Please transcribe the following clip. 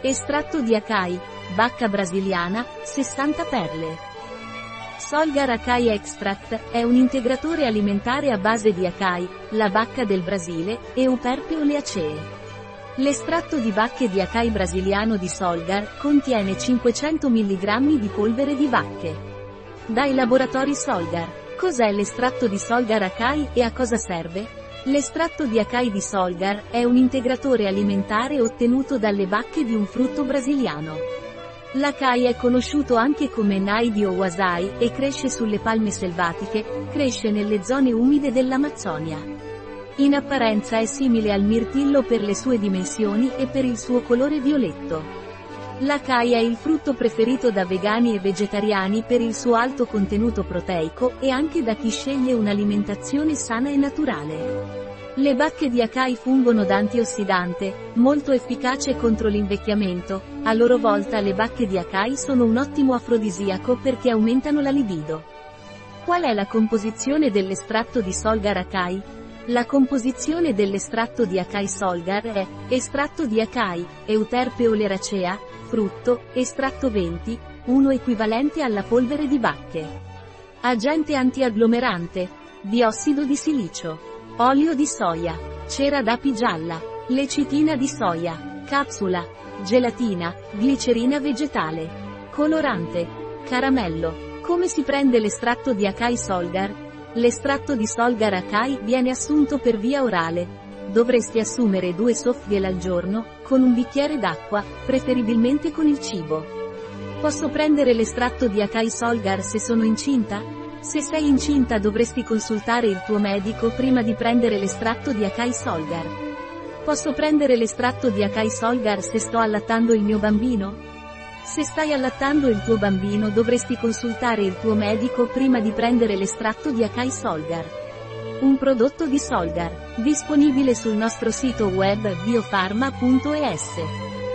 Estratto di Akai, bacca brasiliana, 60 perle. Solgar Akai Extract è un integratore alimentare a base di Akai, la bacca del Brasile, e Euperpe oleacee. L'estratto di bacche di Akai brasiliano di Solgar contiene 500 mg di polvere di bacche. Dai laboratori Solgar. Cos'è l'estratto di Solgar Akai e a cosa serve? L'estratto di Akai di Solgar è un integratore alimentare ottenuto dalle bacche di un frutto brasiliano. L'Akai è conosciuto anche come Naidi o Wasai e cresce sulle palme selvatiche, cresce nelle zone umide dell'Amazzonia. In apparenza è simile al mirtillo per le sue dimensioni e per il suo colore violetto. L'Akai è il frutto preferito da vegani e vegetariani per il suo alto contenuto proteico e anche da chi sceglie un'alimentazione sana e naturale. Le bacche di Akai fungono da antiossidante, molto efficace contro l'invecchiamento, a loro volta le bacche di Akai sono un ottimo afrodisiaco perché aumentano la libido. Qual è la composizione dell'estratto di Solgar Akai? La composizione dell'estratto di Akai Solgar è estratto di Akai, Euterpe oleracea, frutto, estratto 20, uno equivalente alla polvere di bacche. Agente antiagglomerante, diossido di silicio. Olio di soia. Cera d'api gialla. Lecitina di soia. Capsula. Gelatina. Glicerina vegetale. Colorante. Caramello. Come si prende l'estratto di Akai Solgar? L'estratto di Solgar Akai viene assunto per via orale. Dovresti assumere due soffgel al giorno, con un bicchiere d'acqua, preferibilmente con il cibo. Posso prendere l'estratto di Akai Solgar se sono incinta? Se sei incinta dovresti consultare il tuo medico prima di prendere l'estratto di Akai Solgar. Posso prendere l'estratto di Akai Solgar se sto allattando il mio bambino? Se stai allattando il tuo bambino dovresti consultare il tuo medico prima di prendere l'estratto di Akai Solgar. Un prodotto di Solgar, disponibile sul nostro sito web biofarma.es.